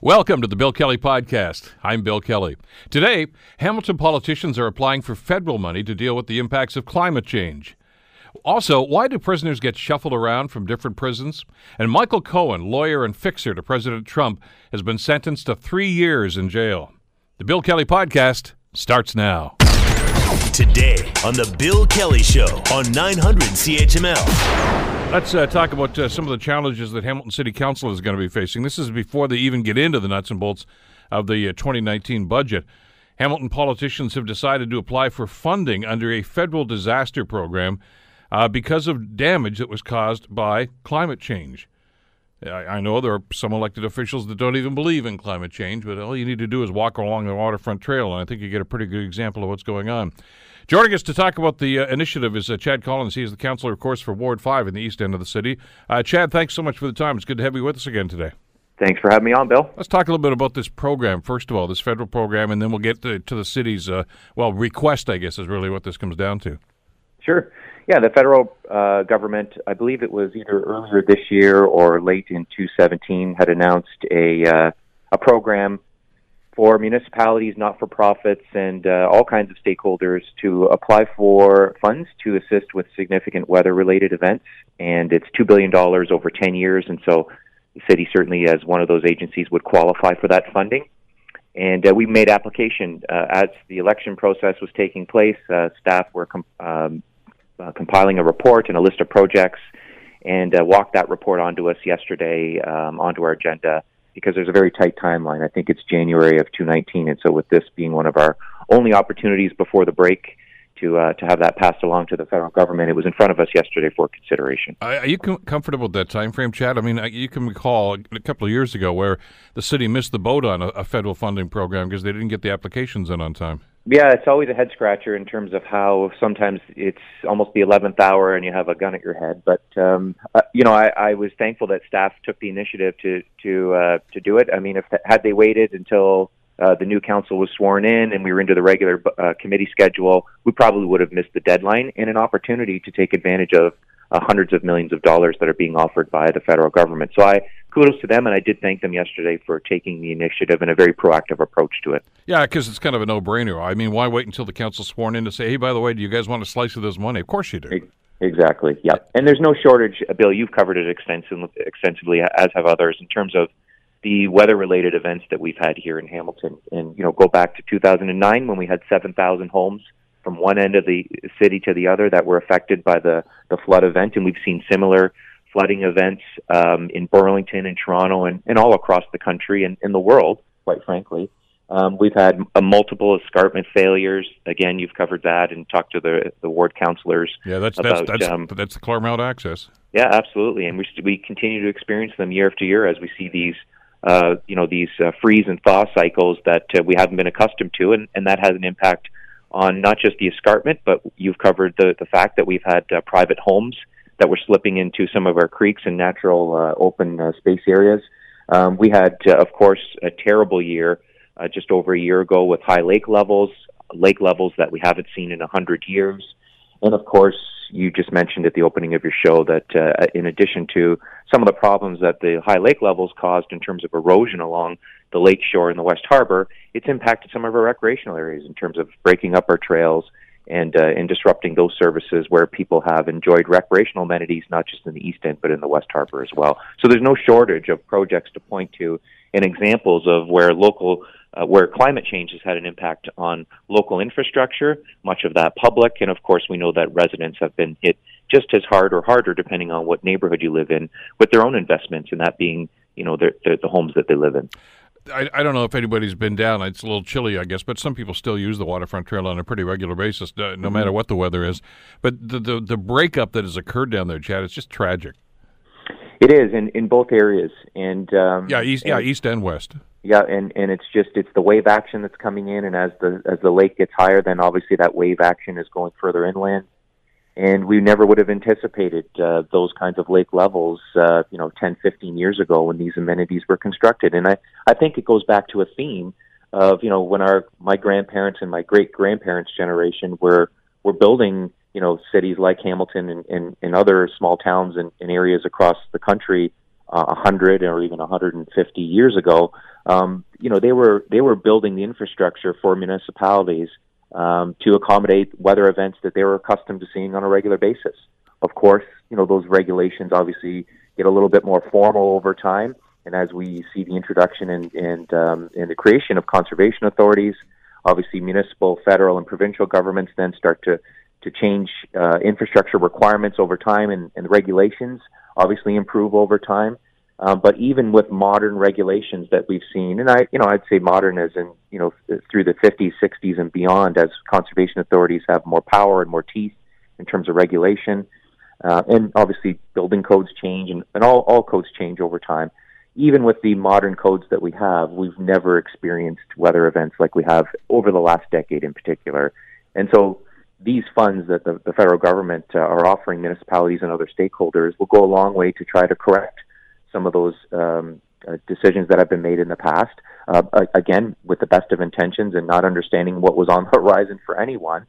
Welcome to the Bill Kelly Podcast. I'm Bill Kelly. Today, Hamilton politicians are applying for federal money to deal with the impacts of climate change. Also, why do prisoners get shuffled around from different prisons? And Michael Cohen, lawyer and fixer to President Trump, has been sentenced to three years in jail. The Bill Kelly Podcast starts now. Today on The Bill Kelly Show on 900 CHML. Let's uh, talk about uh, some of the challenges that Hamilton City Council is going to be facing. This is before they even get into the nuts and bolts of the uh, 2019 budget. Hamilton politicians have decided to apply for funding under a federal disaster program uh, because of damage that was caused by climate change. I, I know there are some elected officials that don't even believe in climate change, but all you need to do is walk along the waterfront trail, and I think you get a pretty good example of what's going on. Joining us to talk about the uh, initiative is uh, Chad Collins. He is the councillor, of course, for Ward 5 in the east end of the city. Uh, Chad, thanks so much for the time. It's good to have you with us again today. Thanks for having me on, Bill. Let's talk a little bit about this program, first of all, this federal program, and then we'll get to, to the city's, uh, well, request, I guess, is really what this comes down to. Sure. Yeah, the federal uh, government, I believe it was either earlier this year or late in 2017, had announced a, uh, a program for municipalities, not for profits, and uh, all kinds of stakeholders to apply for funds to assist with significant weather related events. And it's $2 billion over 10 years. And so the city, certainly, as one of those agencies, would qualify for that funding. And uh, we made application uh, as the election process was taking place. Uh, staff were com- um, uh, compiling a report and a list of projects and uh, walked that report onto us yesterday um, onto our agenda because there's a very tight timeline. I think it's January of 2019, and so with this being one of our only opportunities before the break to uh, to have that passed along to the federal government, it was in front of us yesterday for consideration. Are you com- comfortable with that time frame, Chad? I mean, you can recall a couple of years ago where the city missed the boat on a, a federal funding program because they didn't get the applications in on time. Yeah, it's always a head scratcher in terms of how sometimes it's almost the eleventh hour and you have a gun at your head. But um, uh, you know, I, I was thankful that staff took the initiative to to uh, to do it. I mean, if had they waited until uh, the new council was sworn in and we were into the regular uh, committee schedule, we probably would have missed the deadline and an opportunity to take advantage of uh, hundreds of millions of dollars that are being offered by the federal government. So I kudos to them, and I did thank them yesterday for taking the initiative and a very proactive approach to it. Yeah, because it's kind of a no-brainer. I mean, why wait until the council's sworn in to say, "Hey, by the way, do you guys want a slice of this money?" Of course you do. Exactly. Yeah, and there's no shortage. Uh, Bill, you've covered it extensively, extensively, as have others, in terms of the weather-related events that we've had here in Hamilton. And you know, go back to 2009 when we had 7,000 homes from one end of the city to the other that were affected by the the flood event, and we've seen similar flooding events um, in Burlington and Toronto and, and all across the country and in the world, quite frankly. Um, we've had a multiple escarpment failures. Again, you've covered that and talked to the the ward councilors. Yeah, that's about, that's that's, um, that's the Claremont access. Yeah, absolutely, and we we continue to experience them year after year as we see these uh, you know these uh, freeze and thaw cycles that uh, we haven't been accustomed to, and, and that has an impact on not just the escarpment, but you've covered the the fact that we've had uh, private homes that were slipping into some of our creeks and natural uh, open uh, space areas. Um, we had, uh, of course, a terrible year uh, just over a year ago with high lake levels, lake levels that we haven't seen in a hundred years. And of course, you just mentioned at the opening of your show that uh, in addition to some of the problems that the high lake levels caused in terms of erosion along the lake shore and the West Harbor, it's impacted some of our recreational areas in terms of breaking up our trails and uh, and disrupting those services where people have enjoyed recreational amenities, not just in the East End but in the West Harbor as well. So there's no shortage of projects to point to and examples of where local uh, where climate change has had an impact on local infrastructure, much of that public, and of course we know that residents have been hit just as hard or harder depending on what neighborhood you live in with their own investments, and that being you know the, the homes that they live in. I, I don't know if anybody's been down. It's a little chilly, I guess, but some people still use the waterfront trail on a pretty regular basis, no mm-hmm. matter what the weather is. But the, the the breakup that has occurred down there, Chad, it's just tragic. It is in, in both areas, and um, yeah, east, and, yeah, east and west. Yeah, and and it's just it's the wave action that's coming in, and as the as the lake gets higher, then obviously that wave action is going further inland and we never would have anticipated uh, those kinds of lake levels, uh, you know, 10, 15 years ago when these amenities were constructed. And I, I think it goes back to a theme of, you know, when our my grandparents and my great grandparents' generation were were building, you know, cities like Hamilton and, and, and other small towns and, and areas across the country uh, 100 or even 150 years ago, um, you know, they were they were building the infrastructure for municipalities um, to accommodate weather events that they were accustomed to seeing on a regular basis. Of course, you know those regulations obviously get a little bit more formal over time, and as we see the introduction and and, um, and the creation of conservation authorities, obviously municipal, federal, and provincial governments then start to to change uh, infrastructure requirements over time, and, and regulations obviously improve over time. Um, but even with modern regulations that we've seen, and I, you know, I'd say modern as in, you know, through the 50s, 60s, and beyond, as conservation authorities have more power and more teeth in terms of regulation, uh, and obviously building codes change, and, and all all codes change over time. Even with the modern codes that we have, we've never experienced weather events like we have over the last decade, in particular. And so, these funds that the, the federal government uh, are offering municipalities and other stakeholders will go a long way to try to correct some of those um, uh, decisions that have been made in the past. Uh, again, with the best of intentions and not understanding what was on the horizon for anyone.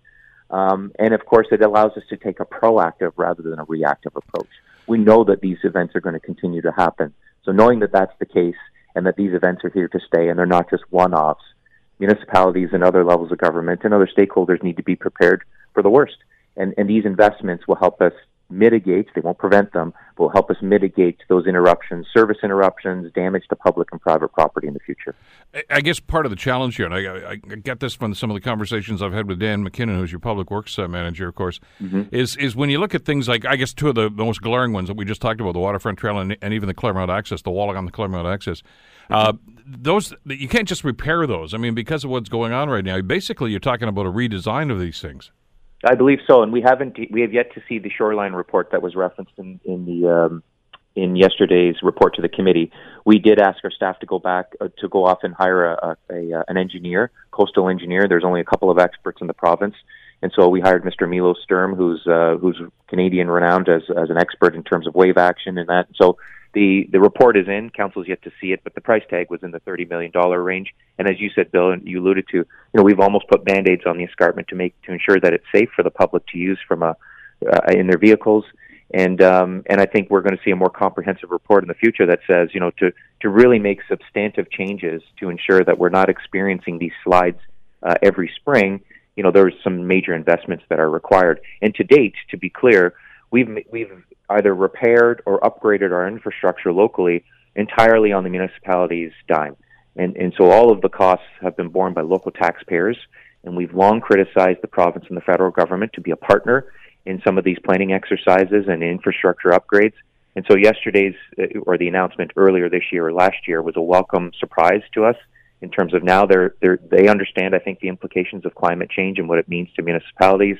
Um, and of course, it allows us to take a proactive rather than a reactive approach. We know that these events are going to continue to happen. So, knowing that that's the case and that these events are here to stay and they're not just one offs, municipalities and other levels of government and other stakeholders need to be prepared for the worst. And, and these investments will help us mitigate, they won't prevent them, but will help us mitigate those interruptions, service interruptions, damage to public and private property in the future. I guess part of the challenge here, and I, I get this from some of the conversations I've had with Dan McKinnon, who's your public works uh, manager, of course, mm-hmm. is is when you look at things like, I guess, two of the, most glaring ones that we just talked about, the waterfront trail and, and even the Claremont access, the wall on the Claremont access. Uh, those you can't just repair those. I mean, because of what's going on right now, basically you're talking about a redesign of these things. I believe so, and we haven't we have yet to see the shoreline report that was referenced in in the um, in yesterday's report to the committee. We did ask our staff to go back uh, to go off and hire a, a, a, uh, an engineer, coastal engineer. There's only a couple of experts in the province, and so we hired Mr. Milo Sturm, who's uh, who's Canadian renowned as as an expert in terms of wave action and that. So the the report is in. Council's yet to see it, but the price tag was in the thirty million dollar range. And as you said, Bill, and you alluded to, you know, we've almost put band aids on the escarpment to make to ensure that it's safe for the public to use from a uh, in their vehicles. And um, and I think we're going to see a more comprehensive report in the future that says, you know, to to really make substantive changes to ensure that we're not experiencing these slides uh, every spring. You know, there's some major investments that are required. And to date, to be clear, we've we've either repaired or upgraded our infrastructure locally entirely on the municipality's dime. And, and so all of the costs have been borne by local taxpayers. And we've long criticized the province and the federal government to be a partner in some of these planning exercises and infrastructure upgrades. And so yesterday's, uh, or the announcement earlier this year or last year, was a welcome surprise to us in terms of now they're, they're, they understand, I think, the implications of climate change and what it means to municipalities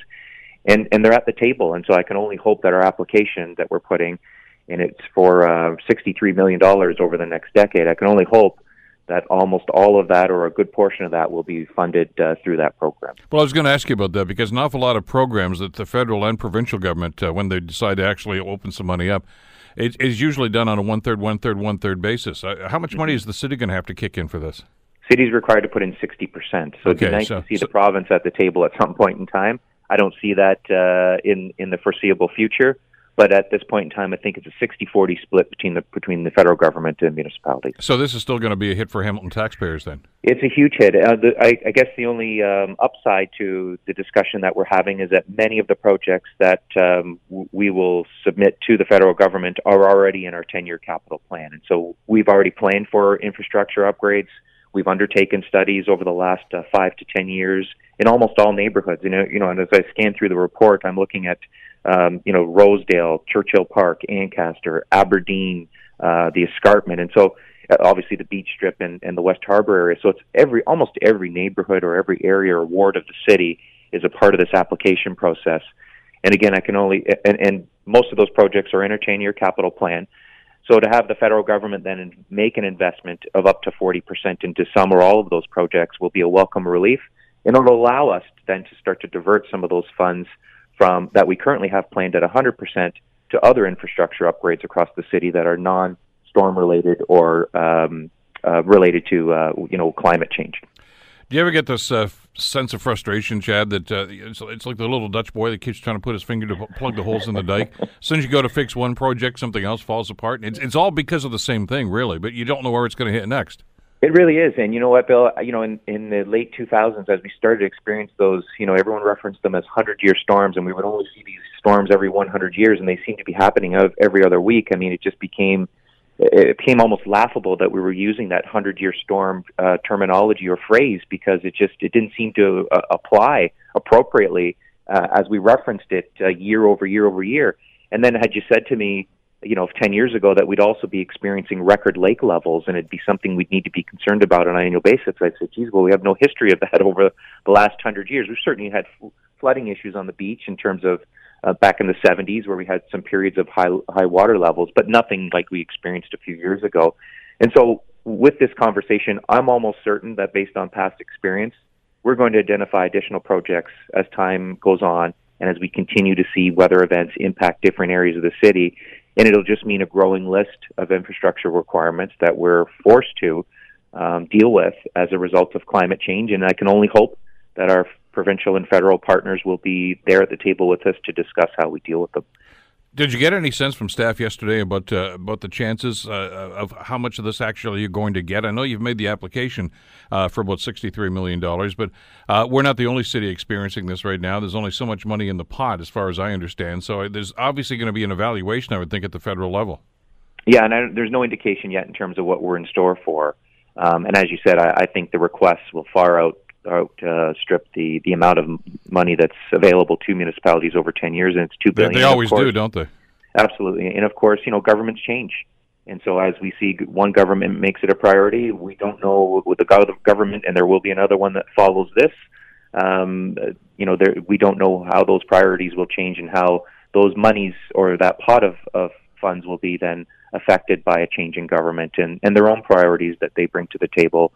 and and they're at the table. And so I can only hope that our application that we're putting, and it's for uh, sixty-three million dollars over the next decade. I can only hope that almost all of that, or a good portion of that, will be funded uh, through that program. Well, I was going to ask you about that because an awful lot of programs that the federal and provincial government, uh, when they decide to actually open some money up, it is usually done on a one third, one third, one third basis. Uh, how much money mm-hmm. is the city going to have to kick in for this? City's required to put in sixty percent. So okay, it'd be nice so, to see so, the province at the table at some point in time. I don't see that uh, in in the foreseeable future. But at this point in time, I think it's a 60-40 split between the between the federal government and municipalities. So this is still going to be a hit for Hamilton taxpayers, then. It's a huge hit. Uh, the, I, I, guess the only um, upside to the discussion that we're having is that many of the projects that um, w- we will submit to the federal government are already in our 10-year capital plan, and so we've already planned for infrastructure upgrades. We've undertaken studies over the last uh, five to ten years in almost all neighborhoods. You know, you know, and as I scan through the report, I'm looking at, um, you know, Rosedale, Churchill Park, Ancaster, Aberdeen, uh, the escarpment, and so uh, obviously the beach strip and, and the West Harbor area. So it's every almost every neighborhood or every area or ward of the city is a part of this application process. And again, I can only and, and most of those projects are in our 10-year capital plan. So to have the federal government then make an investment of up to 40% into some or all of those projects will be a welcome relief and it'll allow us then to start to divert some of those funds from that we currently have planned at 100% to other infrastructure upgrades across the city that are non-storm related or um, uh, related to uh, you know climate change. Do you ever get this uh, sense of frustration, Chad, that uh, it's, it's, like the little Dutch boy that keeps trying to put his finger to plug the holes in the dike? as soon as you go to fix one project, something else falls apart. It's, it's all because of the same thing, really, but you don't know where it's going to hit next. It really is, and you know what, Bill? You know, in in the late 2000s, as we started to experience those, you know, everyone referenced them as hundred-year storms, and we would only see these storms every 100 years, and they seem to be happening every other week. I mean, it just became it became almost laughable that we were using that hundred year storm uh, terminology or phrase because it just it didn't seem to uh, apply appropriately uh, as we referenced it uh, year over year over year. And then had you said to me, you know, 10 years ago that we'd also be experiencing record lake levels and it'd be something we'd need to be concerned about on an annual basis, I'd say, geez, well, we have no history of that over the last hundred years. We've certainly had flooding issues on the beach in terms of uh, back in the 70s where we had some periods of high high water levels, but nothing like we experienced a few years ago. And so, with this conversation, I'm almost certain that based on past experience, we're going to identify additional projects as time goes on and as we continue to see weather events impact different areas of the city. And it'll just mean a growing list of infrastructure requirements that we're forced to um, deal with as a result of climate change. And I can only hope that our provincial and federal partners will be there at the table with us to discuss how we deal with them. Did you get any sense from staff yesterday about uh, about the chances uh, of how much of this actually you're going to get? I know you've made the application uh, for about sixty three million dollars, but uh, we're not the only city experiencing this right now. There's only so much money in the pot, as far as I understand. So uh, there's obviously going to be an evaluation, I would think, at the federal level. Yeah, and I, there's no indication yet in terms of what we're in store for. Um, and as you said, I, I think the requests will far out outstrip the the amount of money that's available to municipalities over ten years, and it's two billion. They, they always course, do, don't they? Absolutely, and of course, you know, governments change, and so as we see one government makes it a priority, we don't know with the government, and there will be another one that follows this. Um, you know, there, we don't know how those priorities will change and how those monies or that pot of, of funds will be then affected by a change in government and, and their own priorities that they bring to the table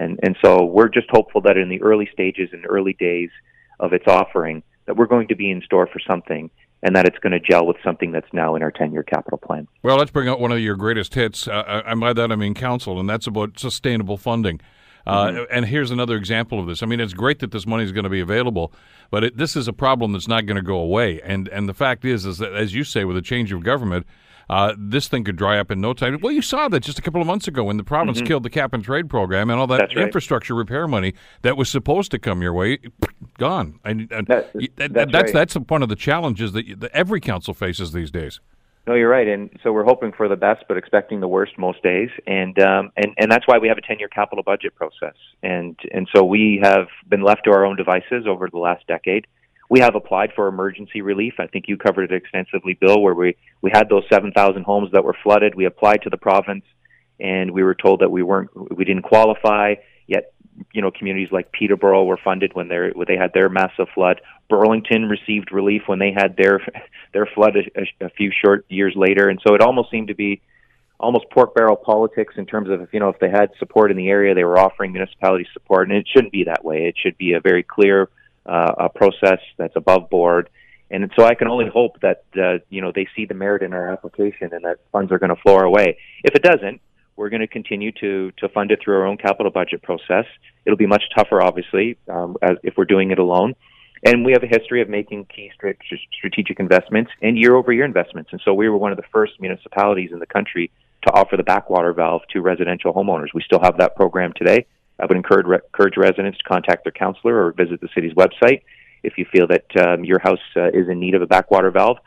and, and so we're just hopeful that in the early stages and early days of its offering, that we're going to be in store for something and that it's going to gel with something that's now in our 10 year capital plan. Well, let's bring out one of your greatest hits. Uh, and by that I mean council, and that's about sustainable funding. Uh, mm-hmm. And here's another example of this. I mean, it's great that this money is going to be available, but it, this is a problem that's not going to go away. And and the fact is, is that as you say, with a change of government, uh, this thing could dry up in no time. Well, you saw that just a couple of months ago when the province mm-hmm. killed the cap and trade program and all that right. infrastructure repair money that was supposed to come your way, gone. And, and that, that's that's, that's, that's one of the challenges that, that every council faces these days. No, you're right, and so we're hoping for the best, but expecting the worst most days, and um, and and that's why we have a 10-year capital budget process, and and so we have been left to our own devices over the last decade we have applied for emergency relief. I think you covered it extensively, Bill, where we, we had those 7,000 homes that were flooded. We applied to the province and we were told that we weren't, we didn't qualify. Yet, you know, communities like Peterborough were funded when, they when they had their massive flood. Burlington received relief when they had their, their flood a, a few short years later. And so it almost seemed to be almost pork barrel politics in terms of, you know, if they had support in the area, they were offering municipalities support. And it shouldn't be that way. It should be a very clear, uh, a process that's above board. And so I can only hope that uh, you know they see the merit in our application and that funds are going to flow our way. If it doesn't, we're going to continue to to fund it through our own capital budget process. It'll be much tougher, obviously, um, as if we're doing it alone. And we have a history of making key strategic investments and year-over-year investments. And so we were one of the first municipalities in the country to offer the backwater valve to residential homeowners. We still have that program today. I would encourage, encourage residents to contact their counselor or visit the city's website if you feel that um, your house uh, is in need of a backwater valve.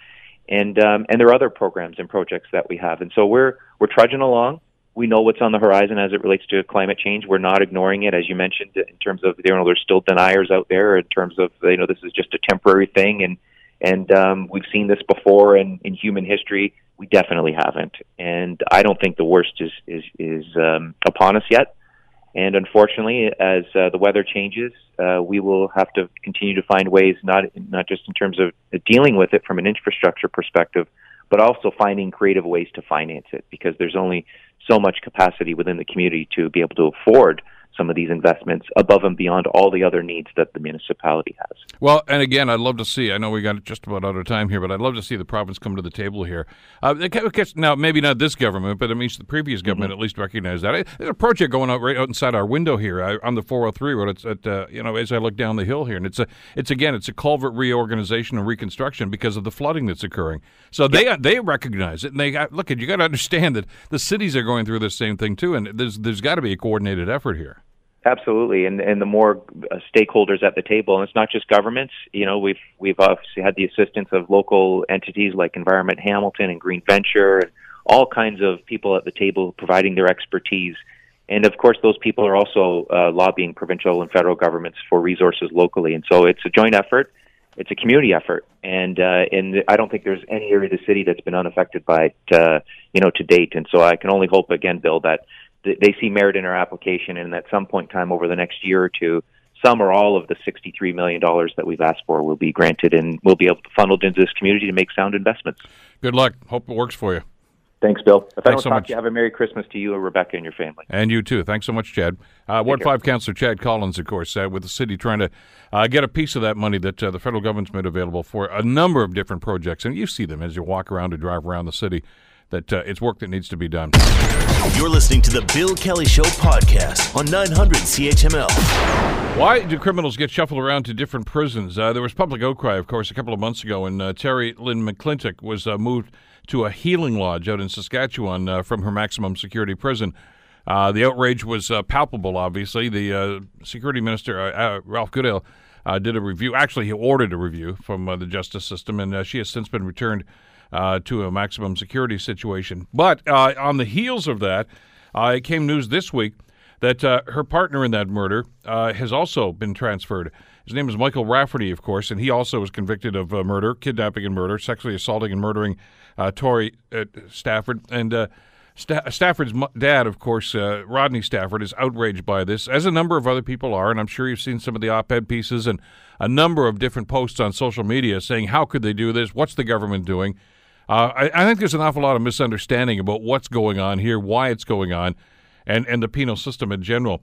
And um, and there are other programs and projects that we have, and so we're we're trudging along. We know what's on the horizon as it relates to climate change. We're not ignoring it, as you mentioned, in terms of you know there's still deniers out there in terms of you know this is just a temporary thing, and and um, we've seen this before in, in human history. We definitely haven't, and I don't think the worst is is is um, upon us yet. And unfortunately, as uh, the weather changes, uh, we will have to continue to find ways, not not just in terms of dealing with it from an infrastructure perspective, but also finding creative ways to finance it because there's only so much capacity within the community to be able to afford some of these investments above and beyond all the other needs that the municipality has. Well, and again, I'd love to see. I know we got just about out of time here, but I'd love to see the province come to the table here. Uh, now, maybe not this government, but it means the previous mm-hmm. government mm-hmm. at least recognize that. There's a project going out right outside our window here on the 403 road. It's at uh, you know as I look down the hill here, and it's a it's again it's a culvert reorganization and reconstruction because of the flooding that's occurring. So they they recognize it, and they got, look at you got to understand that the cities are going through the same thing too, and there's there's got to be a coordinated effort here. Absolutely, and and the more uh, stakeholders at the table, and it's not just governments. You know, we've we've obviously had the assistance of local entities like Environment Hamilton and Green Venture, and all kinds of people at the table providing their expertise. And of course, those people are also uh, lobbying provincial and federal governments for resources locally. And so it's a joint effort. It's a community effort, and uh, and I don't think there's any area of the city that's been unaffected by it, uh, you know, to date. And so I can only hope again, Bill, that they see merit in our application, and at some point in time over the next year or two, some or all of the $63 million that we've asked for will be granted, and we'll be able to funnel it into this community to make sound investments. Good luck. Hope it works for you. Thanks, Bill. If Thanks I don't so talk much. to you, have a Merry Christmas to you, and Rebecca, and your family. And you too. Thanks so much, Chad. Uh, Ward 5 Councillor Chad Collins, of course, uh, with the city trying to uh, get a piece of that money that uh, the federal government's made available for a number of different projects. And you see them as you walk around and drive around the city that uh, it's work that needs to be done. You're listening to the Bill Kelly Show podcast on 900 CHML. Why do criminals get shuffled around to different prisons? Uh, there was public outcry, of course, a couple of months ago, and uh, Terri-Lynne McClintic was uh, moved to a healing lodge out in Saskatchewan uh, from her maximum security prison. Uh, the outrage was palpable, obviously. The security minister, Ralph Goodale, did a review. Actually, he ordered a review from the justice system, and she has since been returned uh, to a maximum security situation. But uh, on the heels of that, uh, it came news this week that uh, her partner in that murder uh, has also been transferred. His name is Michael Rafferty, of course, and he also was convicted of uh, murder, kidnapping and murder, sexually assaulting and murdering Tori Stafford. And Stafford's dad, of course, Rodney Stafford, is outraged by this, as a number of other people are. And I'm sure you've seen some of the op ed pieces and a number of different posts on social media saying, How could they do this? What's the government doing? Uh, I, I, think there's an awful lot of misunderstanding about what's going on here, why it's going on, and, and the penal system in general.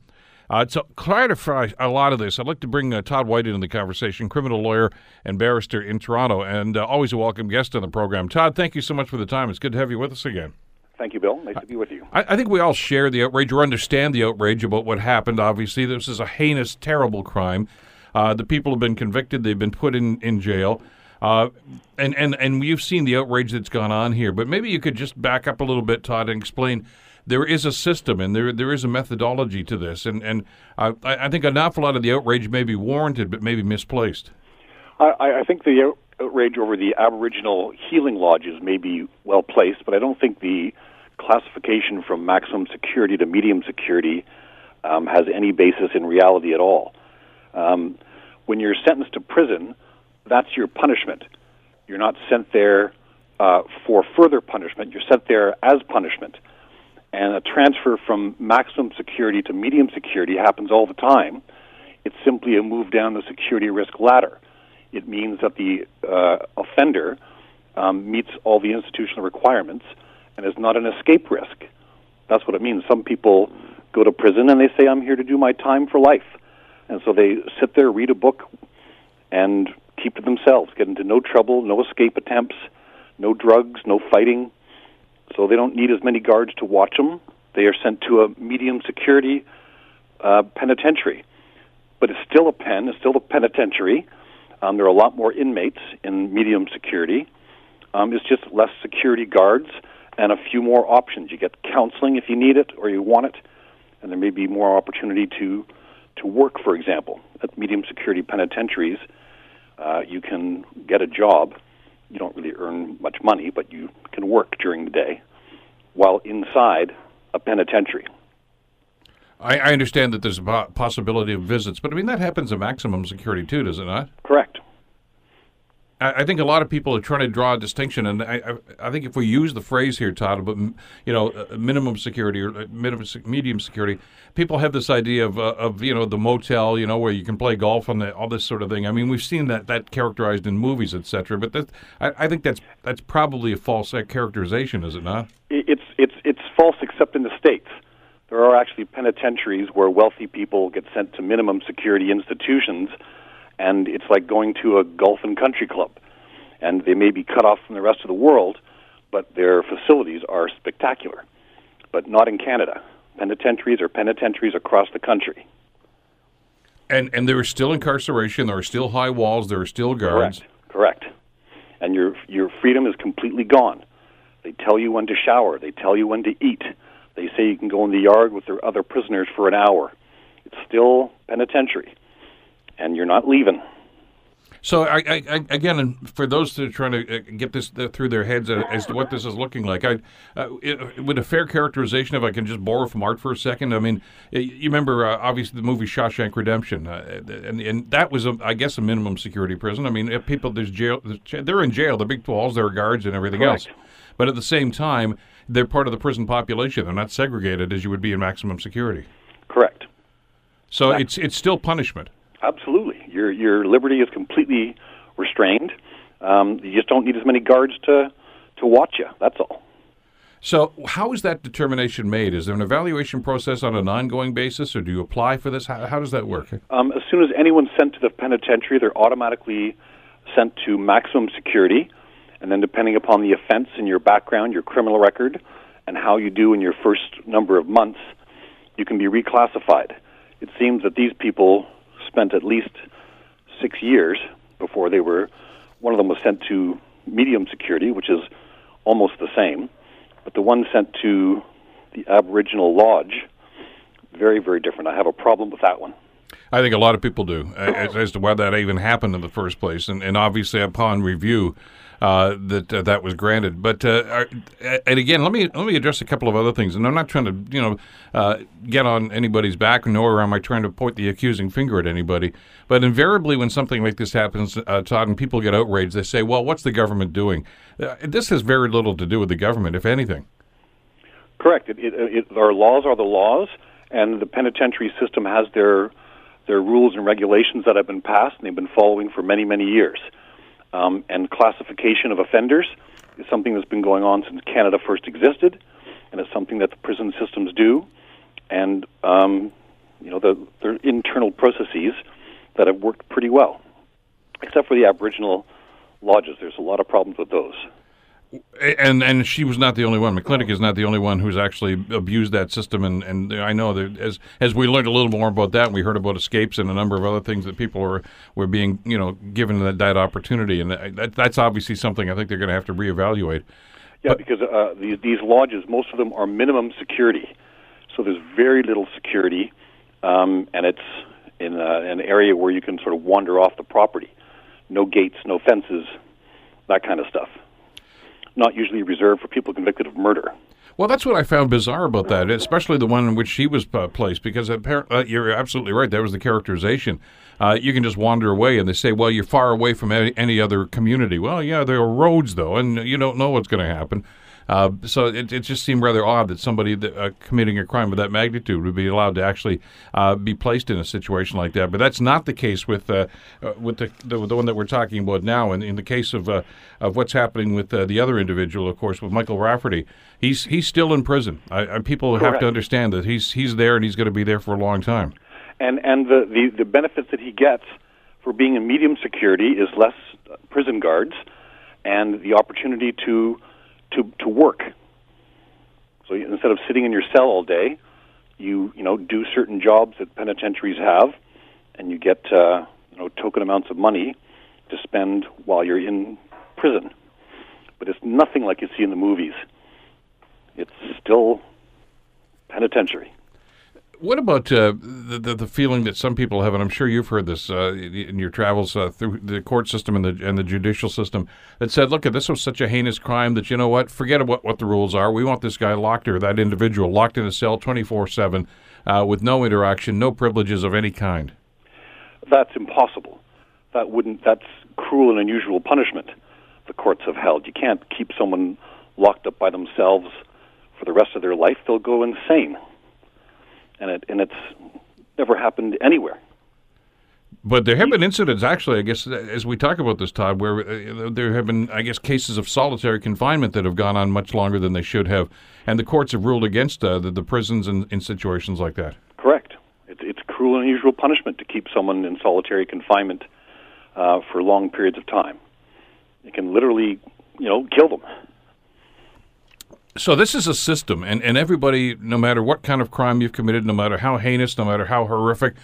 Uh, to clarify a lot of this, I'd like to bring uh, Todd White into the conversation, criminal lawyer and barrister in Toronto, and uh, always a welcome guest on the program. Todd, thank you so much for the time. It's good to have you with us again. Thank you, Bill. Nice to be with you. I, I, think we all share the outrage or understand the outrage about what happened. Obviously, this is a heinous, terrible crime. Uh, the people have been convicted, they've been put in, in jail. Uh, and, and, and you've seen the outrage that's gone on here, but maybe you could just back up a little bit, Todd, and explain there is a system and there there is a methodology to this, and and I, I think an awful lot of the outrage may be warranted, but maybe misplaced. I, I think the outrage over the Aboriginal healing lodges may be well placed, but I don't think the classification from maximum security to medium security um, has any basis in reality at all. Um, when you're sentenced to prison, that's your punishment. You're not sent there uh, for further punishment. You're sent there as punishment. And a transfer from maximum security to medium security happens all the time. It's simply a move down the security risk ladder. It means that the uh, offender um, meets all the institutional requirements and is not an escape risk. That's what it means. Some people go to prison and they say, I'm here to do my time for life. And so they sit there, read a book, and keep to themselves, get into no trouble, no escape attempts, no drugs, no fighting. So they don't need as many guards to watch them. They are sent to a medium security uh, penitentiary. But it's still a pen, it's still a penitentiary. Um, there are a lot more inmates in medium security. Um, it's just less security guards and a few more options. You get counseling if you need it or you want it, and there may be more opportunity to to work, for example, at medium security penitentiaries uh, you can get a job. You don't really earn much money, but you can work during the day while inside a penitentiary. I, I understand that there's a possibility of visits, but I mean that happens in maximum security too, does it not? Correct. I think a lot of people are trying to draw a distinction, and I, I think if we use the phrase here, Todd, but you know uh, minimum security or uh, minimum medium security, people have this idea of uh, of you know the motel, you know, where you can play golf and all this sort of thing. I mean, we've seen that that characterized in movies, etc. But that, I, I, think that's that's probably a false characterization, is it not? It's it's it's false, except in the states. there are actually penitentiaries where wealthy people get sent to minimum security institutions, and it's like going to a golf and country club. And they may be cut off from the rest of the world, but their facilities are spectacular. But not in Canada. Penitentiaries are penitentiaries across the country. And and there is still incarceration. There are still high walls. There are still guards. Correct. Correct. And your your freedom is completely gone. They tell you when to shower. They tell you when to eat. They say you can go in the yard with their other prisoners for an hour. It's still penitentiary, and you're not leaving. So, I, I, again, for those that are trying to uh, get this uh, through their heads as to what this is looking like, I, uh, it, with a fair characterization, if I can just borrow from art for a second, I mean, you remember uh, obviously the movie Shawshank Redemption, uh, and and that was, a, I guess, a minimum security prison. I mean, people there's jail, they're in jail, the big walls, there are guards and everything Correct. else, but at the same time, they're part of the prison population. They're not segregated as you would be in maximum security. Correct. So it's it's still punishment. Absolutely. Your your liberty is completely restrained. Um, you just don't need as many guards to to watch you. That's all. So, how is that determination made? Is there an evaluation process on an ongoing basis, or do you apply for this? How, how does that work? Um, as soon as anyone's sent to the penitentiary, they're automatically sent to maximum security, and then depending upon the offense and your background, your criminal record, and how you do in your first number of months, you can be reclassified. It seems that these people spent at least six years before they were. One of them was sent to medium security, which is almost the same, but the one sent to the Aboriginal Lodge, very, very different. I have a problem with that one. I think a lot of people do, as, as to why that even happened in the first place, and, and obviously upon review, uh, that uh, that was granted. But uh, and again, let me let me address a couple of other things. And I'm not trying to you know uh, get on anybody's back, nor am I trying to point the accusing finger at anybody. But invariably, when something like this happens, Todd, and people get outraged, they say, "Well, what's the government doing?" This has very little to do with the government, if anything. Correct. It, it, it, our laws are the laws, and the penitentiary system has their their rules and regulations that have been passed, and they've been following for many, many years. Um, and classification of offenders is something that's been going on since Canada first existed, and it's something that the prison systems do. And um, you know, the, their internal processes that have worked pretty well, except for the Aboriginal lodges. There's a lot of problems with those. And and she was not the only one. McClintic is not the only one who's actually abused that system. And, and I know that as as we learned a little more about that, we heard about escapes and a number of other things that people were were being you know given that, that opportunity. And that, that's obviously something I think they're going to have to reevaluate. Yeah, But- because uh, these these lodges, most of them are minimum security, so there's very little security, um, and it's in uh, an area where you can sort of wander off the property, no gates, no fences, that kind of stuff. Not usually reserved for people convicted of murder. Well, that's what I found bizarre about that, especially the one in which she was uh, placed, because apparently uh, you're absolutely right. That was the characterization. Uh, you can just wander away, and they say, "Well, you're far away from any, any other community." Well, yeah, there are roads though, and you don't know what's going to happen. Uh, so it, it just seemed rather odd that somebody that, uh, committing a crime of that magnitude would be allowed to actually uh, be placed in a situation like that. But that's not the case with uh, uh, with the, the the one that we're talking about now. And in the case of uh, of what's happening with uh, the other individual, of course, with Michael Rafferty, he's he's still in prison. I, I, people have to understand that he's he's there and he's going to be there for a long time. and and the, the the benefits that he gets for being in medium security is less prison guards and the opportunity to to to work. So you- instead of sitting in your cell all day, you you know do certain jobs that penitentiaries have, and you get uh, you know token amounts of money to spend while you're in prison. But it's nothing like you see in the movies. It's still penitentiary. What about uh, the, the feeling that some people have, and I'm sure you've heard this uh, in your travels uh, through the court system and the and the judicial system, that said, "Look, this was such a heinous crime that you know what? Forget about what the rules are. We want this guy locked or that individual locked in a cell 24 seven, uh, with no interaction, no privileges of any kind." that's impossible. That wouldn't. That's cruel and unusual punishment. The courts have held. You can't keep someone locked up by themselves for the rest of their life. They'll go insane. And it and it's never happened anywhere. But there have been incidents, actually, I guess, as we talk about this, Todd, where uh, there have been, I guess, cases of solitary confinement that have gone on much longer than they should have, and the courts have ruled against uh, the, the prisons in, in situations like that. Correct. It's, it's cruel and unusual punishment to keep someone in solitary confinement uh, for long periods of time. It can literally, you know, kill them. So this is a system, and, and everybody, no matter what kind of crime you've committed, no matter how heinous, no matter how horrific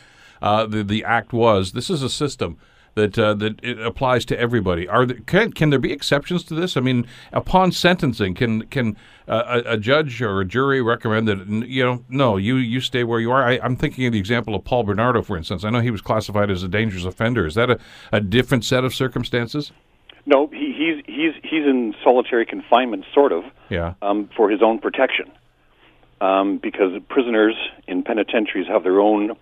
uh, the the act was, this is a system that uh, that it applies to everybody. Are there, can can there be exceptions to this? I mean, upon sentencing, can can uh, a, a, judge or a jury recommend that you know no, you you stay where you are? I, am thinking of the example of Paul Bernardo, for instance. I know he was classified as a dangerous offender. Is that a, a different set of circumstances? No, he, he's he's he's in solitary confinement, sort of. Yeah. Um, for his own protection, um, because prisoners in penitentiaries have their own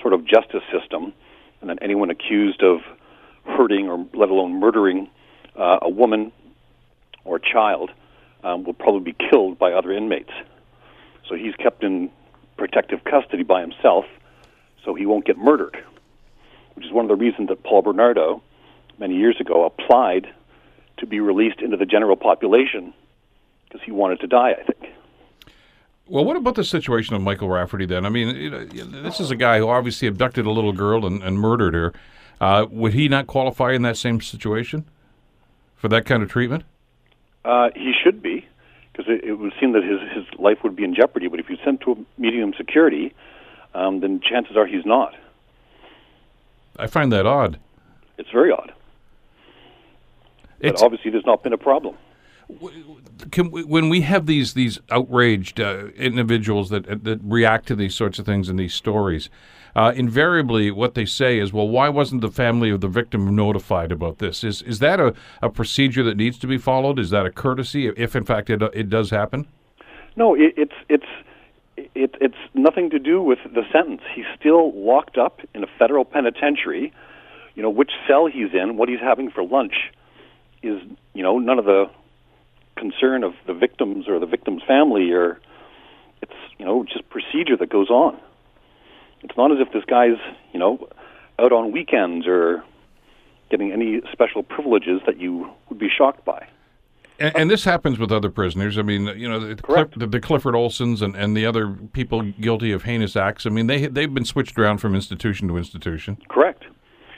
sort of justice system, and that anyone accused of hurting or let alone murdering uh, a woman or a child um, will probably be killed by other inmates. So he's kept in protective custody by himself, so he won't get murdered. Which is one of the reasons that Paul Bernardo many years ago applied to be released into the general population because he wanted to die, I think. Well, what about the situation of Michael Rafferty then? I mean, you know, this is a guy who obviously abducted a little girl and, and murdered her. Uh, would he not qualify in that same situation for that kind of treatment? Uh, he should be, because it, it, would seem that his, his life would be in jeopardy. But if he's sent to a medium security, um, then chances are he's not. I find that odd. It's very odd. It's, but obviously, there's not been a problem. Can we, when we have these these outraged uh, individuals that that react to these sorts of things in these stories, uh, invariably what they say is, "Well, why wasn't the family of the victim notified about this?" Is is that a, a procedure that needs to be followed? Is that a courtesy if in fact it it does happen? No, it, it's it's it, it's nothing to do with the sentence. He's still locked up in a federal penitentiary. You know which cell he's in, what he's having for lunch is you know none of the concern of the victims or the victim's family or it's you know just procedure that goes on it's not as if this guy's you know out on weekends or getting any special privileges that you would be shocked by and, and, this happens with other prisoners. I mean, you know, the, Cliff, the, the, Clifford Olsons and, and the other people guilty of heinous acts. I mean, they they've been switched around from institution to institution. Correct.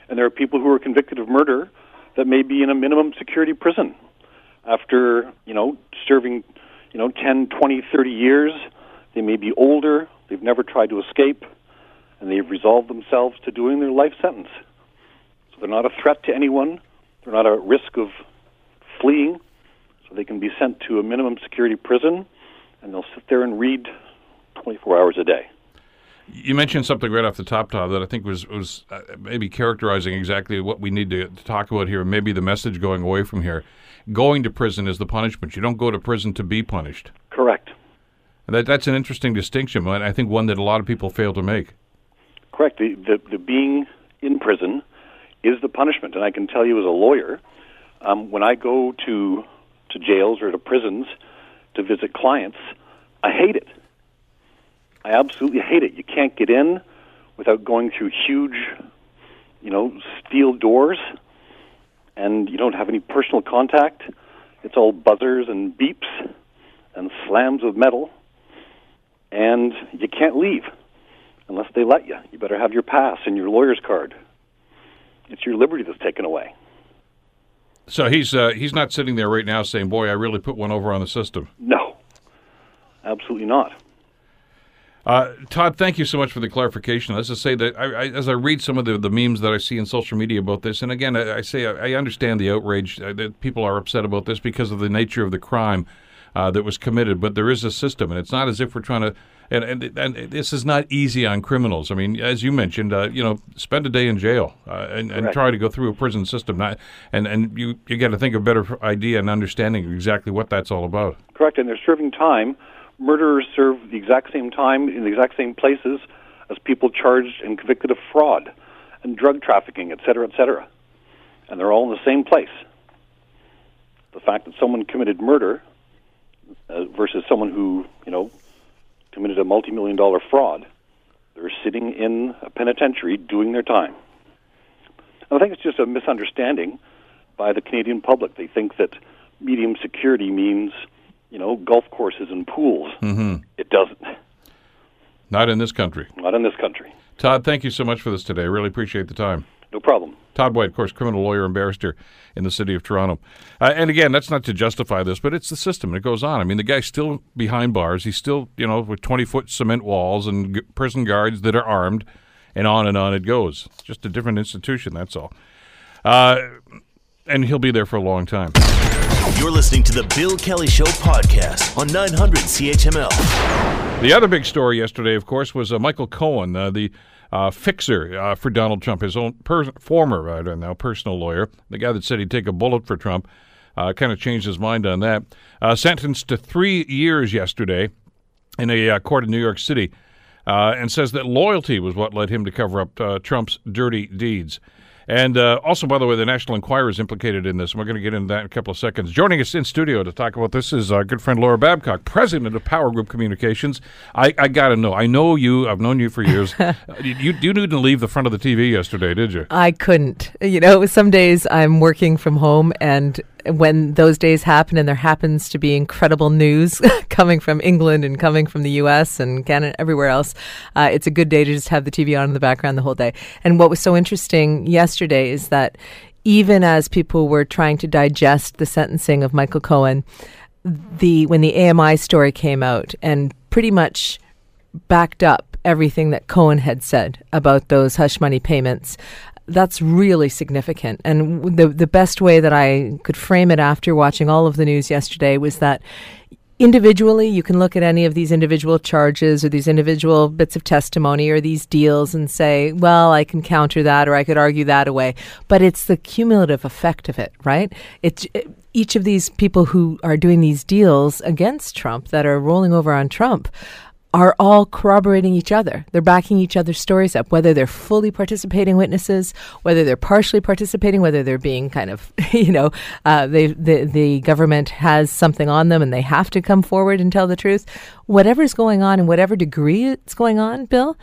And there are people who are convicted of murder that may be in a minimum security prison after, you know, serving, you know, 10, 20, 30 years. They may be older, they've never tried to escape, and they've resolved themselves to doing their life sentence. So they're not a threat to anyone, they're not at risk of fleeing, so they can be sent to a minimum security prison, and they'll sit there and read 24 hours a day. You mentioned something right off the top, Todd, that I think was was uh, maybe characterizing exactly what we need to, to talk about here, and maybe the message going away from here. Going to prison is the punishment. You don't go to prison to be punished. Correct. That, that's an interesting distinction, and I think one that a lot of people fail to make. Correct. The, the, the being in prison is the punishment, and I can tell you as a lawyer, um, when I go to to jails or to prisons to visit clients, I hate it I absolutely hate it. You can't get in without going through huge, you know, steel doors, and you don't have any personal contact. It's all buzzers and beeps and slams of metal, and you can't leave unless they let you. You better have your pass and your lawyer's card. It's your liberty that's taken away. So he's uh, he's not sitting there right now saying, "Boy, I really put one over on the system." No, absolutely not. Uh, Todd, thank you so much for the clarification. Let's just say that I, I, as I read some of the, the memes that I see in social media about this, and again, I, I say I, understand the outrage uh, that people are upset about this because of the nature of the crime uh, that was committed, but there is a system, and it's not as if we're trying to. And, and, and this is not easy on criminals. I mean, as you mentioned, uh, you know, spend a day in jail uh, and, and try to go through a prison system. Not, and and you you got to think a better idea and understanding exactly what that's all about. Correct, and they're serving time murderers serve the exact same time in the exact same places as people charged and convicted of fraud and drug trafficking, et cetera, et cetera. And they're all in the same place. The fact that someone committed murder uh, versus someone who, you know, committed a multi-million dollar fraud, they're sitting in a penitentiary doing their time. And I think it's just a misunderstanding by the Canadian public. They think that medium security means, you know, golf courses and pools. Mm-hmm. It doesn't. Not in this country. Not in this country. Todd, thank you so much for this today. I really appreciate the time. No problem. Todd White, of course, criminal lawyer and barrister in the city of Toronto. Uh, and again, that's not to justify this, but it's the system. And it goes on. I mean, the guy's still behind bars. He's still, you know, with 20 foot cement walls and g- prison guards that are armed, and on and on it goes. It's just a different institution, that's all. Uh, and he'll be there for a long time. You're listening to the Bill Kelly Show podcast on 900 CHML. The other big story yesterday, of course, was uh, Michael Cohen, uh, the uh, fixer uh, for Donald Trump, his own per- former, I don't personal lawyer, the guy that said he'd take a bullet for Trump, uh, kind of changed his mind on that. Uh, sentenced to three years yesterday in a uh, court in New York City, uh, and says that loyalty was what led him to cover up uh, Trump's dirty deeds. And uh, also, by the way, the National Enquirer is implicated in this, and we're going to get into that in a couple of seconds. Joining us in studio to talk about this is our good friend Laura Babcock, president of Power Group Communications. I, I got to know. I know you. I've known you for years. you, you didn't leave the front of the TV yesterday, did you? I couldn't. You know, some days I'm working from home, and when those days happen and there happens to be incredible news coming from England and coming from the US and Canada, everywhere else, uh, it's a good day to just have the TV on in the background the whole day. And what was so interesting yesterday is that even as people were trying to digest the sentencing of Michael Cohen, the when the AMI story came out and pretty much backed up everything that Cohen had said about those hush money payments that's really significant. And the the best way that I could frame it after watching all of the news yesterday was that individually you can look at any of these individual charges or these individual bits of testimony or these deals and say well i can counter that or i could argue that away but it's the cumulative effect of it right it's it, each of these people who are doing these deals against trump that are rolling over on trump are all corroborating each other. They're backing each other's stories up, whether they're fully participating witnesses, whether they're partially participating, whether they're being kind of, you know, uh, they, the, the government has something on them and they have to come forward and tell the truth. Whatever's going on in whatever degree it's going on, Bill,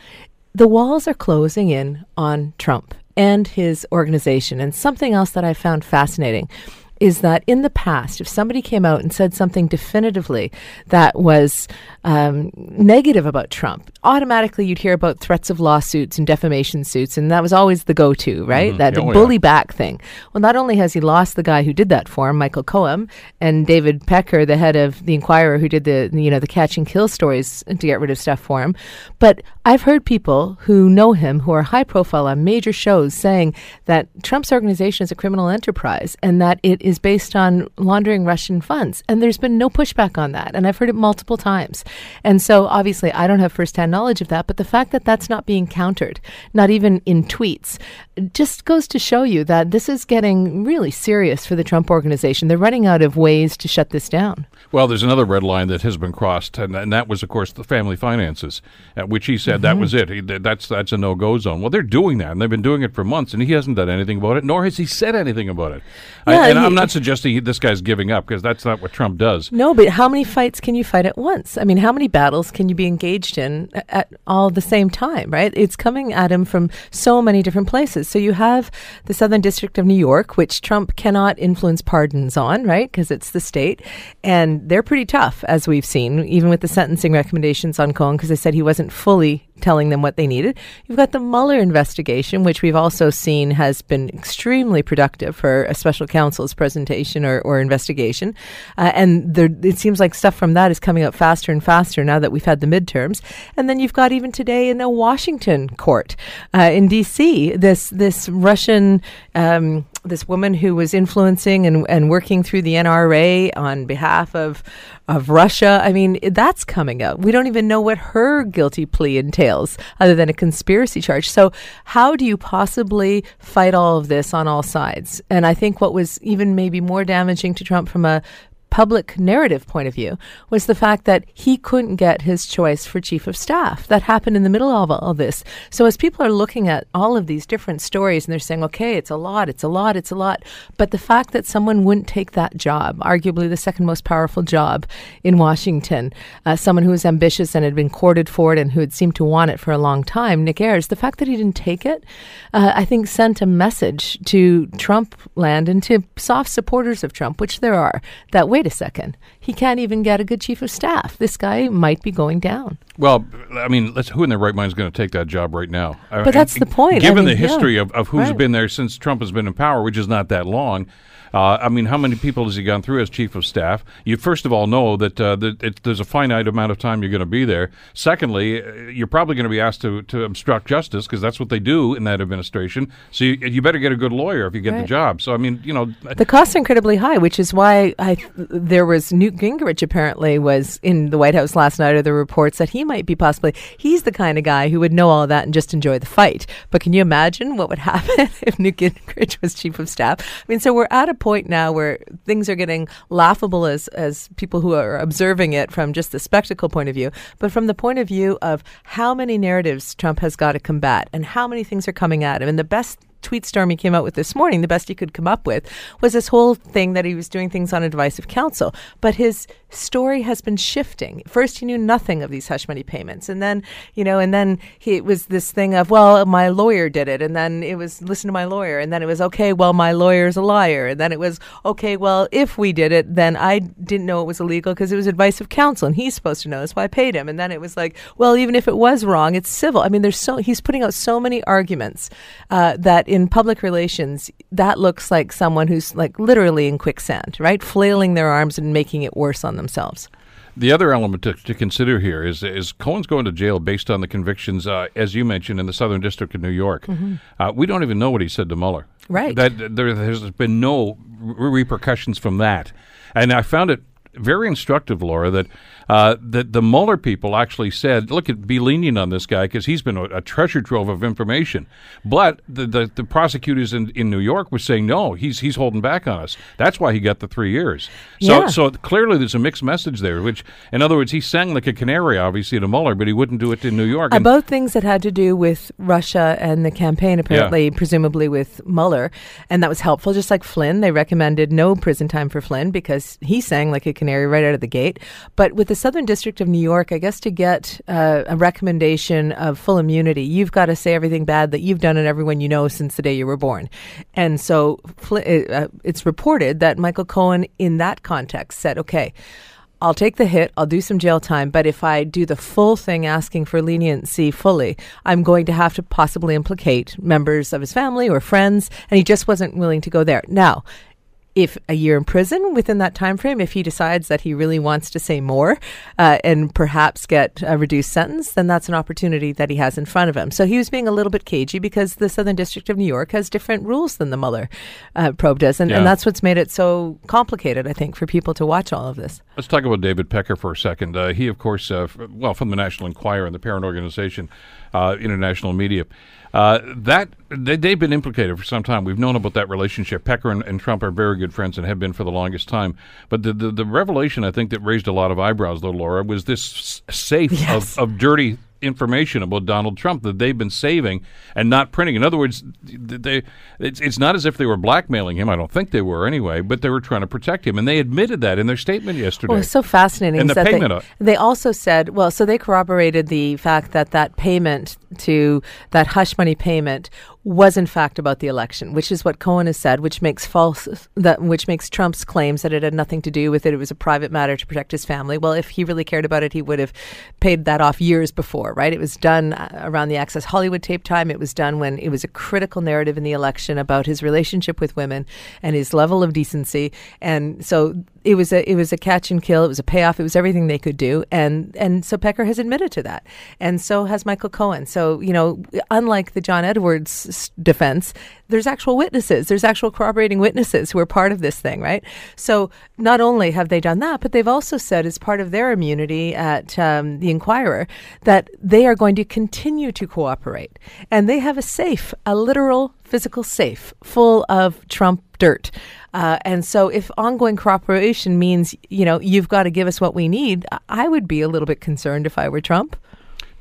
the walls are closing in on Trump and his organization. And something else that I found fascinating is that in the past, if somebody came out and said something definitively that was um, negative about Trump, automatically you'd hear about threats of lawsuits and defamation suits, and that was always the go-to, right? Mhm. That Oh, yeah. bully back thing. Well, not only has he lost the guy who did that for him, Michael Cohen, and David Pecker, the head of the Enquirer, who did the you know the catch and kill stories to get rid of stuff for him, but I've heard people who know him, who are high profile on major shows, saying that Trump's organization is a criminal enterprise and that it is based on laundering Russian funds. And there's been no pushback on that. And I've heard it multiple times. And so obviously, I don't have firsthand knowledge of that, but the fact that that's not being countered, not even in tweets, just goes to show you that this is getting really serious for the Trump organization. They're running out of ways to shut this down. Well, there's another red line that has been crossed, and, and that was, of course, the family finances, at which he said that mm-hmm. was it. He, that- that's that's a no-go zone. Well, they're doing that, and they've been doing it for months, and he hasn't done anything about it, nor has he said anything about it. I- Yeah, and he- I'm not suggesting he, this guy's giving up because that's not what Trump does. No, but how many fights can you fight at once? I mean, how many battles can you be engaged in a- at all the same time, right? It's coming at him from so many different places. So you have the Southern District of New York, which Trump cannot influence pardons on, right? Because it's the state. And they're pretty tough, as we've seen, even with the sentencing recommendations on Cohen, because they said he wasn't fully telling them what they needed. You've got the Mueller investigation, which we've also seen has been extremely productive for a special counsel's presentation or, or investigation. Uh, and there, it seems like stuff from that is coming up faster and faster now that we've had the midterms. And then you've got even today in a Washington court uh, in D.C. this this Russian. Um, this woman who was influencing and, and working through the NRA on behalf of of Russia. I mean, that's coming up. We don't even know what her guilty plea entails, other than a conspiracy charge. So, how do you possibly fight all of this on all sides? And I think what was even maybe more damaging to Trump from a public narrative point of view was the fact that he couldn't get his choice for chief of staff. That happened in the middle of all this. So as people are looking at all of these different stories and they're saying, okay, it's a lot, it's a lot, it's a lot, but the fact that someone wouldn't take that job, arguably the second most powerful job in Washington, uh, someone who was ambitious and had been courted for it and who had seemed to want it for a long time, Nick Ayers, the fact that he didn't take it, uh, I think sent a message to Trump land and to soft supporters of Trump, which there are, that wait a second, he can't even get a good chief of staff. This guy might be going down. Well, I mean, who in their right mind is going to take that job right now? But that's the point. Given I mean, the history yeah. of, of who's Right. been there since Trump has been in power, which is not that long. Uh, I mean, how many people has he gone through as chief of staff? You first of all know that, uh, that it, there's a finite amount of time you're going to be there. Secondly, uh, you're probably going to be asked to, to obstruct justice because that's what they do in that administration. So you, you better get a good lawyer if you get the job. So I mean, you know, The costs are incredibly high, which is why I there was Newt Gingrich apparently was in the White House last night. Or the reports that he might be possibly he's the kind of guy who would know all that and just enjoy the fight. But can you imagine what would happen if Newt Gingrich was chief of staff? I mean, so we're at a point now where things are getting laughable as as people who are observing it from just the spectacle point of view, but from the point of view of how many narratives Trump has got to combat and how many things are coming at him. And the best tweet storm he came out with this morning, the best he could come up with, was this whole thing that he was doing things on advice of counsel. But his story has been shifting. First, he knew nothing of these hush money payments, and then you know, and then he, it was this thing of, well, my lawyer did it, and then it was listen to my lawyer, and then it was okay, well, my lawyer's a liar, and then it was okay, well, if we did it, then I didn't know it was illegal because it was advice of counsel, and he's supposed to know, that's why I paid him, and then it was like, well, even if it was wrong, it's civil. I mean, there's so he's putting out so many arguments uh, that in public relations, that looks like someone who's like literally in quicksand, right, flailing their arms and making it worse on themselves. The other element to, to consider here is is Cohen's going to jail based on the convictions, uh, as you mentioned, in the Southern District of New York. Uh, we don't even know what he said to Mueller. Right. That there has been no re- repercussions from that, and I found it very instructive, Laura, that uh, that the Mueller people actually said, "Look, at be lenient on this guy because he's been a, a treasure trove of information." But the the, the prosecutors in, in New York were saying, "No, he's he's holding back on us." That's why he got the three years. So Yeah. so clearly there's a mixed message there. Which, in other words, he sang like a canary, obviously, to Mueller, but he wouldn't do it in New York. And- About things that had to do with Russia and the campaign, apparently, presumably with Mueller, and that was helpful. Just like Flynn, they recommended no prison time for Flynn because he sang like a canary right out of the gate. But with the Southern District of New York, I guess to get uh, a recommendation of full immunity, you've got to say everything bad that you've done and everyone you know since the day you were born. And so uh, it's reported that Michael Cohen, in that context, said, okay. I'll take the hit, I'll do some jail time, but if I do the full thing asking for leniency fully, I'm going to have to possibly implicate members of his family or friends, and he just wasn't willing to go there. Now, if a year in prison within that time frame, if he decides that he really wants to say more uh, and perhaps get a reduced sentence, then that's an opportunity that he has in front of him. So he was being a little bit cagey because the Southern District of New York has different rules than the Mueller uh, probe does, and, Yeah. and that's what's made it so complicated, I think, for people to watch all of this. Let's talk about David Pecker for a second. Uh, he, of course, uh, f- well, from the National Enquirer and the parent organization, uh, International Media. Uh, that they, they've been implicated for some time. We've known about that relationship. Pecker and, and Trump are very good friends and have been for the longest time. But the, the, the revelation, I think, that raised a lot of eyebrows, though, Laura, was this safe Yes. of, of dirty information about Donald Trump that they've been saving and not printing. In other words, they it's, it's not as if they were blackmailing him. I don't think they were anyway, but they were trying to protect him, and they admitted that in their statement yesterday. Well, it's so fascinating. And the payment they, they also said, well, so they corroborated the fact that that payment to that hush money payment was in fact about the election, which is what Cohen has said, which makes false that which makes Trump's claims that it had nothing to do with it. It was a private matter to protect his family. Well, if he really cared about it, he would have paid that off years before, right? It was done uh, around the Access Hollywood tape time. It was done when it was a critical narrative in the election about his relationship with women and his level of decency, and so it was a it was a catch and kill. It was a payoff. It was everything they could do, and and so Pecker has admitted to that, and so has Michael Cohen. So you know, unlike the John Edwards defense, there's actual witnesses. There's actual corroborating witnesses who are part of this thing, right? So not only have they done that, but they've also said, as part of their immunity at um, the Enquirer, that they are going to continue to cooperate. And they have a safe, a literal physical safe full of Trump dirt. Uh, and so, if ongoing cooperation means, you know, you've got to give us what we need, I would be a little bit concerned if I were Trump.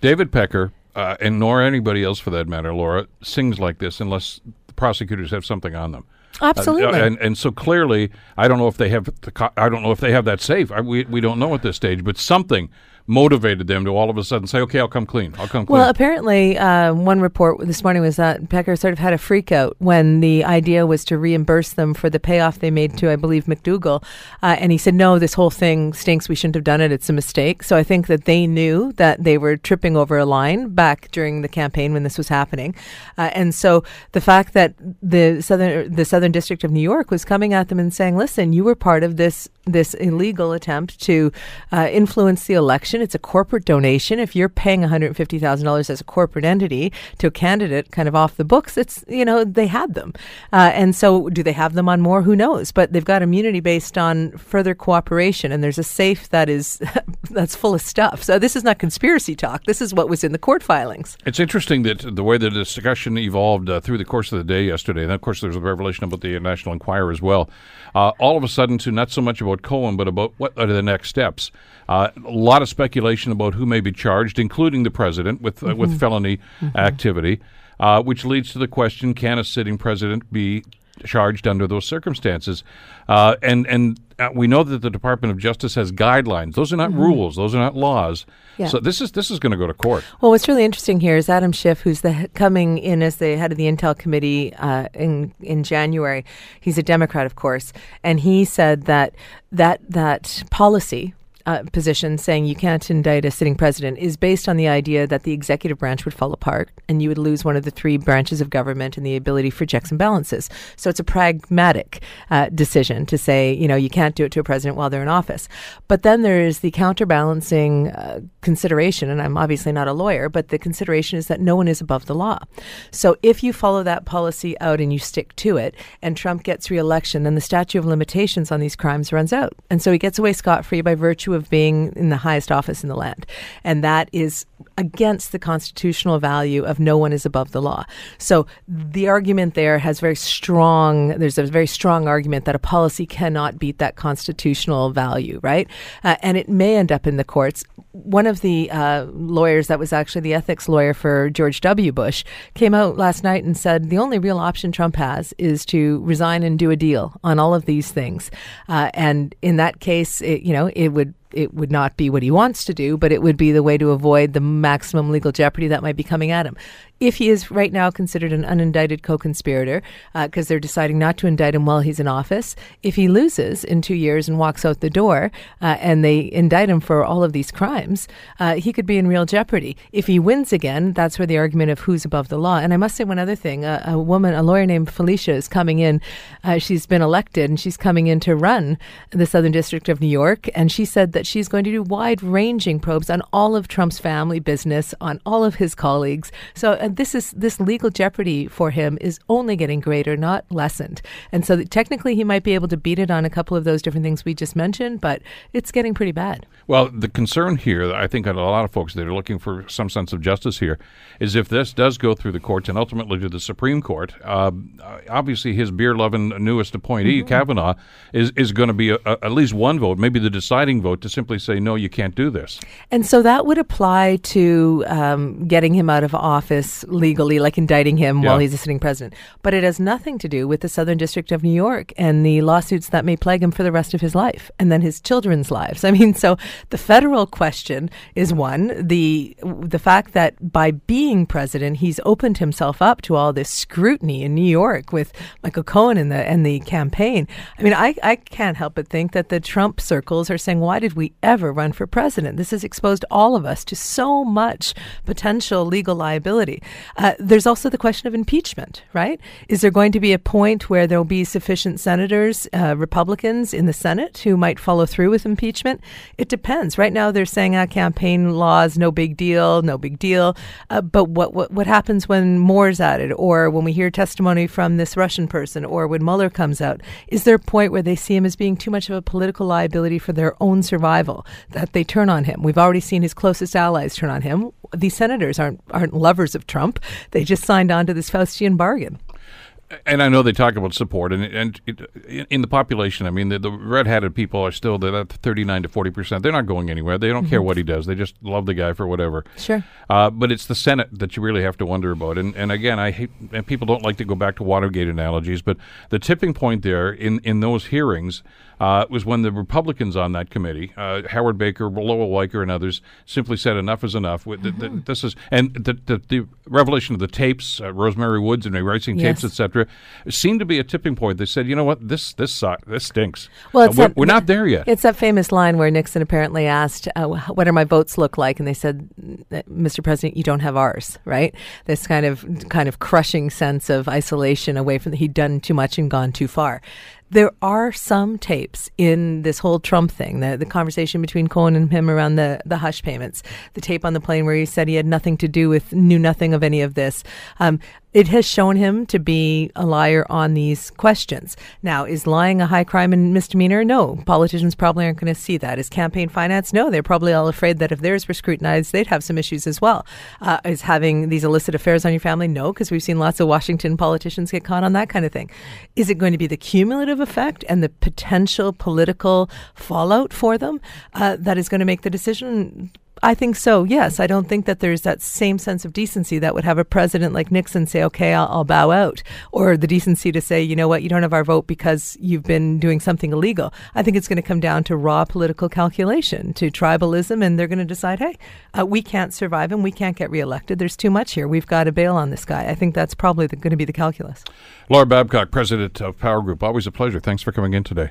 David Pecker, uh, and nor anybody else for that matter, Laura, sings like this unless the prosecutors have something on them. Absolutely. Uh, and and so clearly, I don't know if they have the co- I don't know if they have that safe. I, we we don't know at this stage, but something motivated them to all of a sudden say, "Okay, I'll come clean. I'll come clean." Well, apparently, uh, one report this morning was that Pecker sort of had a freak out when the idea was to reimburse them for the payoff they made to, I believe, McDougal, uh, and he said, "No, this whole thing stinks. We shouldn't have done it. It's a mistake." So I think that they knew that they were tripping over a line back during the campaign when this was happening, uh, and so the fact that the southern the Southern District of New York was coming at them and saying, "Listen, you were part of this this illegal attempt to uh, influence the election." It's a corporate donation. If you're paying $150,000 as a corporate entity to a candidate kind of off the books, it's, you know, they had them. Uh, and so do they have them on more? Who knows? But they've got immunity based on further cooperation. And there's a safe that is, that's full of stuff. So this is not conspiracy talk. This is what was in the court filings. It's interesting that the way the discussion evolved uh, through the course of the day yesterday, and of course there's a revelation about the National Enquirer as well, uh, all of a sudden to not so much about Cohen, but about what are the next steps. Uh, a lot of about who may be charged, including the president, with uh, mm-hmm. with felony mm-hmm. activity, uh, which leads to the question: Can a sitting president be charged under those circumstances? Uh, and and uh, we know that the Department of Justice has guidelines. Those are not mm-hmm. rules. Those are not laws. Yeah. So this is this is going to go to court. Well, what's really interesting here is Adam Schiff, who's the coming in as the head of the Intel Committee uh, in in January. He's a Democrat, of course, and he said that that that policy uh, position saying you can't indict a sitting president is based on the idea that the executive branch would fall apart and you would lose one of the three branches of government and the ability for checks and balances. So it's a pragmatic uh, decision to say, you know, you can't do it to a president while they're in office. But then there is the counterbalancing uh, consideration, and I'm obviously not a lawyer, but the consideration is that no one is above the law. So if you follow that policy out and you stick to it, and Trump gets reelection, then the statute of limitations on these crimes runs out. And so he gets away scot free by virtue of being in the highest office in the land. And that is against the constitutional value of no one is above the law. So the argument there has very strong, there's a very strong argument that a policy cannot beat that constitutional value, right? Uh, and it may end up in the courts. One of the uh, lawyers that was actually the ethics lawyer for George W. Bush came out last night and said the only real option Trump has is to resign and do a deal on all of these things. Uh, and in that case, it, you know, it would it would not be what he wants to do, but it would be the way to avoid the maximum legal jeopardy that might be coming at him if he is right now considered an unindicted co conspirator, because uh, they're deciding not to indict him while he's in office, if he loses in two years and walks out the door uh, and they indict him for all of these crimes, uh, he could be in real jeopardy. If he wins again, that's where the argument of who's above the law. And I must say one other thing a woman, a lawyer named Felicia, is coming in. Uh, she's been elected and she's coming in to run the Southern District of New York. And she said that she's going to do wide ranging probes on all of Trump's family business, on all of his colleagues. So and this is this legal jeopardy for him is only getting greater, not lessened. And so technically, he might be able to beat it on a couple of those different things we just mentioned, but it's getting pretty bad. Well, the concern here, I think, on a lot of folks that are looking for some sense of justice here, is if this does go through the courts and ultimately to the Supreme Court, uh, obviously his beer-loving newest appointee, mm-hmm. Kavanaugh, is is going to be a, a, at least one vote, maybe the deciding vote, to simply say no, you can't do this. And so that would apply to um, getting him out of office legally, like indicting him yeah. while he's a sitting president. But it has nothing to do with the Southern District of New York and the lawsuits that may plague him for the rest of his life and then his children's lives. I mean, so the federal question is one the the fact that by being president, he's opened himself up to all this scrutiny in New York with Michael Cohen and the and the campaign. I mean, I, I can't help but think that the Trump circles are saying, why did we ever run for president? This has exposed all of us to so much potential legal liability. Uh, there's also the question of impeachment, right? Is there going to be a point where there will be sufficient senators, uh, Republicans in the Senate, who might follow through with impeachment? It depends. Right now, they're saying uh, campaign laws, no big deal, no big deal. Uh, but what, what what happens when more's added, or when we hear testimony from this Russian person, or when Mueller comes out? Is there a point where they see him as being too much of a political liability for their own survival that they turn on him? We've already seen his closest allies turn on him. These senators aren't aren't lovers of Trump. They just signed on to this Faustian bargain and I know they talk about support, and and it, in the population, I mean, the, the red-hatted people are still that thirty-nine to forty percent. They're not going anywhere. They don't mm-hmm. care what he does. They just love the guy for whatever. Sure. Uh, but it's the Senate that you really have to wonder about. And and again, I hate and people don't like to go back to Watergate analogies, but the tipping point there in in those hearings uh, was when the Republicans on that committee, uh, Howard Baker, Lowell Weicker, and others, simply said enough is enough. Mm-hmm. this is and the, the, the, revelation of the tapes, uh, Rosemary Woods and erasing yes. tapes, etc., seemed to be a tipping point. They said, you know what, this this this stinks. Well, we're, that, we're, not there yet. It's that famous line where Nixon apparently asked, uh, "What are my votes look like?" And they said, "Mr. President, you don't have ours." Right? This kind of kind of crushing sense of isolation away from the, he'd done too much and gone too far there are some tapes in this whole Trump thing, the, the conversation between Cohen and him around the, the hush payments, the tape on the plane where he said he had nothing to do with, knew nothing of any of this. Um, it has shown him to be a liar on these questions. Now, is lying a high crime and misdemeanor? No. Politicians probably aren't going to see that. Is campaign finance? No. They're probably all afraid that if theirs were scrutinized, they'd have some issues as well. Uh, is having these illicit affairs on your family? No, because we've seen lots of Washington politicians get caught on that kind of thing. Is it going to be the cumulative effect and the potential political fallout for them uh, that is going to make the decision? I think so. Yes, I don't think that there's that same sense of decency that would have a president like Nixon say, "Okay, I'll, I'll, bow out," or the decency to say, "You know what? You don't have our vote because you've been doing something illegal." I think it's going to come down to raw political calculation, to tribalism, and they're going to decide, "Hey, uh, we can't survive him. We can't get reelected. There's too much here. We've got to bail on this guy." I think that's probably going to be the calculus. Laura Babcock, president of Power Group. Always a pleasure. Thanks for coming in today.